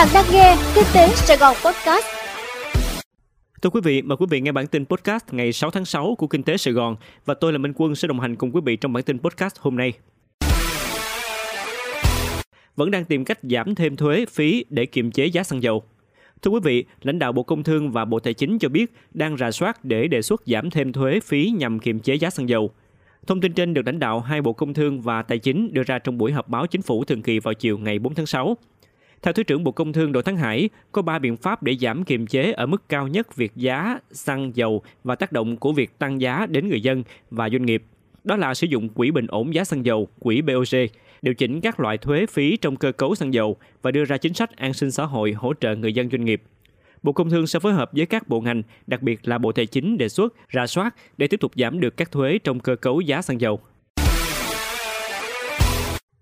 Bạn đang nghe Kinh tế Sài Gòn Podcast. Thưa quý vị, mời quý vị nghe bản tin podcast ngày 6 tháng 6 của Kinh tế Sài Gòn và tôi là Minh Quân sẽ đồng hành cùng quý vị trong bản tin podcast hôm nay. Vẫn đang tìm cách giảm thêm thuế phí để kiềm chế giá xăng dầu. Thưa quý vị, lãnh đạo Bộ Công Thương và Bộ Tài chính cho biết đang rà soát để đề xuất giảm thêm thuế phí nhằm kiềm chế giá xăng dầu. Thông tin trên được lãnh đạo hai Bộ Công Thương và Tài chính đưa ra trong buổi họp báo chính phủ thường kỳ vào chiều ngày 4 tháng 6. Theo Thứ trưởng Bộ Công Thương Đỗ Thắng Hải, có 3 biện pháp để giảm kiềm chế ở mức cao nhất việc giá xăng dầu và tác động của việc tăng giá đến người dân và doanh nghiệp. Đó là sử dụng quỹ bình ổn giá xăng dầu, quỹ BOC, điều chỉnh các loại thuế phí trong cơ cấu xăng dầu và đưa ra chính sách an sinh xã hội hỗ trợ người dân doanh nghiệp. Bộ Công Thương sẽ phối hợp với các bộ ngành, đặc biệt là Bộ Tài chính đề xuất, ra soát để tiếp tục giảm được các thuế trong cơ cấu giá xăng dầu.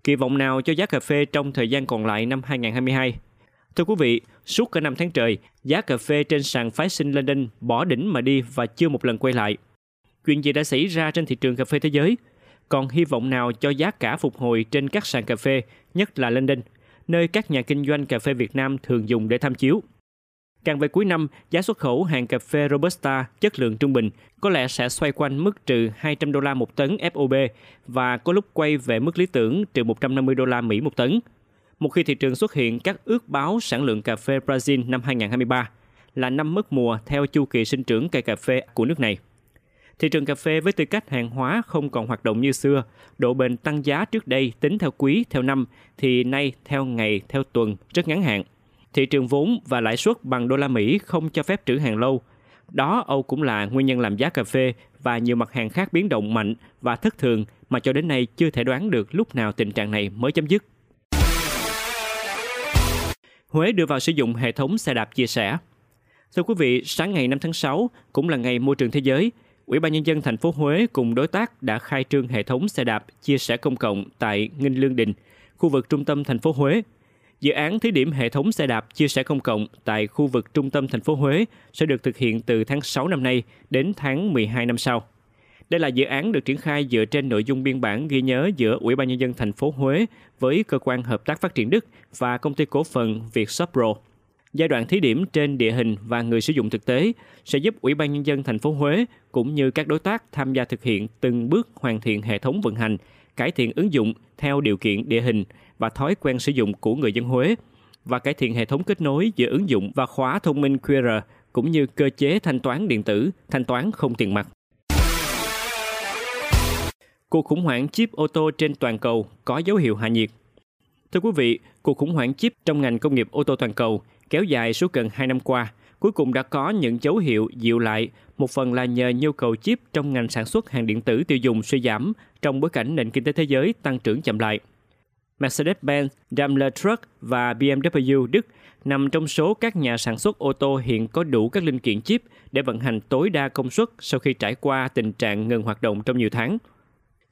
Kỳ vọng nào cho giá cà phê trong thời gian còn lại năm 2022? Thưa quý vị, suốt cả năm tháng trời, giá cà phê trên sàn phái sinh London bỏ đỉnh mà đi và chưa một lần quay lại. Chuyện gì đã xảy ra trên thị trường cà phê thế giới? Còn hy vọng nào cho giá cả phục hồi trên các sàn cà phê, nhất là London, nơi các nhà kinh doanh cà phê Việt Nam thường dùng để tham chiếu? Càng về cuối năm, giá xuất khẩu hàng cà phê Robusta chất lượng trung bình có lẽ sẽ xoay quanh mức trừ 200 đô la một tấn FOB và có lúc quay về mức lý tưởng trừ 150 đô la Mỹ một tấn. Một khi thị trường xuất hiện các ước báo sản lượng cà phê Brazil năm 2023 là năm mất mùa theo chu kỳ sinh trưởng cây cà phê của nước này. Thị trường cà phê với tư cách hàng hóa không còn hoạt động như xưa, độ bền tăng giá trước đây tính theo quý, theo năm thì nay theo ngày, theo tuần rất ngắn hạn – thị trường vốn và lãi suất bằng đô la Mỹ không cho phép trữ hàng lâu. Đó Âu cũng là nguyên nhân làm giá cà phê và nhiều mặt hàng khác biến động mạnh và thất thường mà cho đến nay chưa thể đoán được lúc nào tình trạng này mới chấm dứt. Huế đưa vào sử dụng hệ thống xe đạp chia sẻ. Thưa quý vị, sáng ngày 5 tháng 6 cũng là ngày môi trường thế giới. Ủy ban nhân dân thành phố Huế cùng đối tác đã khai trương hệ thống xe đạp chia sẻ công cộng tại Nghinh Lương Đình, khu vực trung tâm thành phố Huế Dự án thí điểm hệ thống xe đạp chia sẻ công cộng tại khu vực trung tâm thành phố Huế sẽ được thực hiện từ tháng 6 năm nay đến tháng 12 năm sau. Đây là dự án được triển khai dựa trên nội dung biên bản ghi nhớ giữa Ủy ban nhân dân thành phố Huế với cơ quan hợp tác phát triển Đức và công ty cổ phần Vietsopro. Giai đoạn thí điểm trên địa hình và người sử dụng thực tế sẽ giúp Ủy ban nhân dân thành phố Huế cũng như các đối tác tham gia thực hiện từng bước hoàn thiện hệ thống vận hành, cải thiện ứng dụng theo điều kiện địa hình và thói quen sử dụng của người dân Huế và cải thiện hệ thống kết nối giữa ứng dụng và khóa thông minh QR cũng như cơ chế thanh toán điện tử, thanh toán không tiền mặt. Cuộc khủng hoảng chip ô tô trên toàn cầu có dấu hiệu hạ nhiệt. Thưa quý vị, cuộc khủng hoảng chip trong ngành công nghiệp ô tô toàn cầu kéo dài suốt gần 2 năm qua, cuối cùng đã có những dấu hiệu dịu lại, một phần là nhờ nhu cầu chip trong ngành sản xuất hàng điện tử tiêu dùng suy giảm trong bối cảnh nền kinh tế thế giới tăng trưởng chậm lại. Mercedes-Benz, Daimler Truck và BMW Đức nằm trong số các nhà sản xuất ô tô hiện có đủ các linh kiện chip để vận hành tối đa công suất sau khi trải qua tình trạng ngừng hoạt động trong nhiều tháng.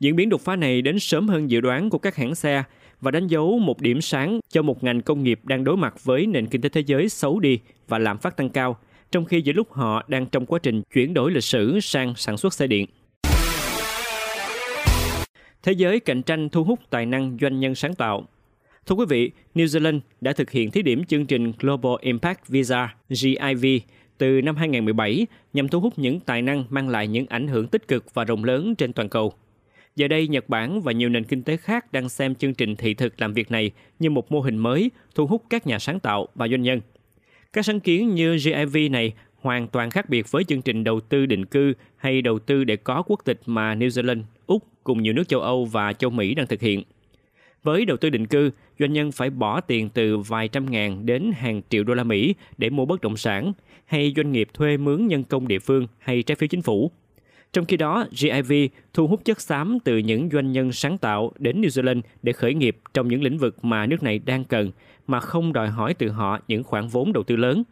Diễn biến đột phá này đến sớm hơn dự đoán của các hãng xe và đánh dấu một điểm sáng cho một ngành công nghiệp đang đối mặt với nền kinh tế thế giới xấu đi và lạm phát tăng cao, trong khi giữa lúc họ đang trong quá trình chuyển đổi lịch sử sang sản xuất xe điện. Thế giới cạnh tranh thu hút tài năng doanh nhân sáng tạo. Thưa quý vị, New Zealand đã thực hiện thí điểm chương trình Global Impact Visa GIV từ năm 2017 nhằm thu hút những tài năng mang lại những ảnh hưởng tích cực và rộng lớn trên toàn cầu. Giờ đây, Nhật Bản và nhiều nền kinh tế khác đang xem chương trình thị thực làm việc này như một mô hình mới thu hút các nhà sáng tạo và doanh nhân. Các sáng kiến như GIV này hoàn toàn khác biệt với chương trình đầu tư định cư hay đầu tư để có quốc tịch mà New Zealand, Úc cùng nhiều nước châu Âu và châu Mỹ đang thực hiện. Với đầu tư định cư, doanh nhân phải bỏ tiền từ vài trăm ngàn đến hàng triệu đô la Mỹ để mua bất động sản, hay doanh nghiệp thuê mướn nhân công địa phương hay trái phiếu chính phủ. Trong khi đó, GIV thu hút chất xám từ những doanh nhân sáng tạo đến New Zealand để khởi nghiệp trong những lĩnh vực mà nước này đang cần, mà không đòi hỏi từ họ những khoản vốn đầu tư lớn.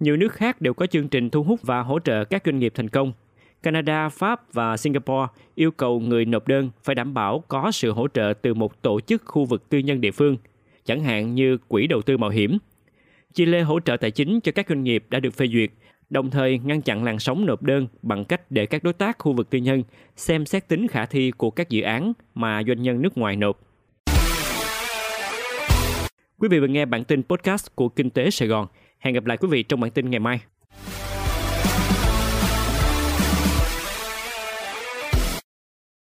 Nhiều nước khác đều có chương trình thu hút và hỗ trợ các doanh nghiệp thành công. Canada, Pháp và Singapore yêu cầu người nộp đơn phải đảm bảo có sự hỗ trợ từ một tổ chức khu vực tư nhân địa phương, chẳng hạn như quỹ đầu tư mạo hiểm. Chile hỗ trợ tài chính cho các doanh nghiệp đã được phê duyệt, đồng thời ngăn chặn làn sóng nộp đơn bằng cách để các đối tác khu vực tư nhân xem xét tính khả thi của các dự án mà doanh nhân nước ngoài nộp. Quý vị vừa nghe bản tin podcast của Kinh tế Sài Gòn. Hẹn gặp lại quý vị trong bản tin ngày mai.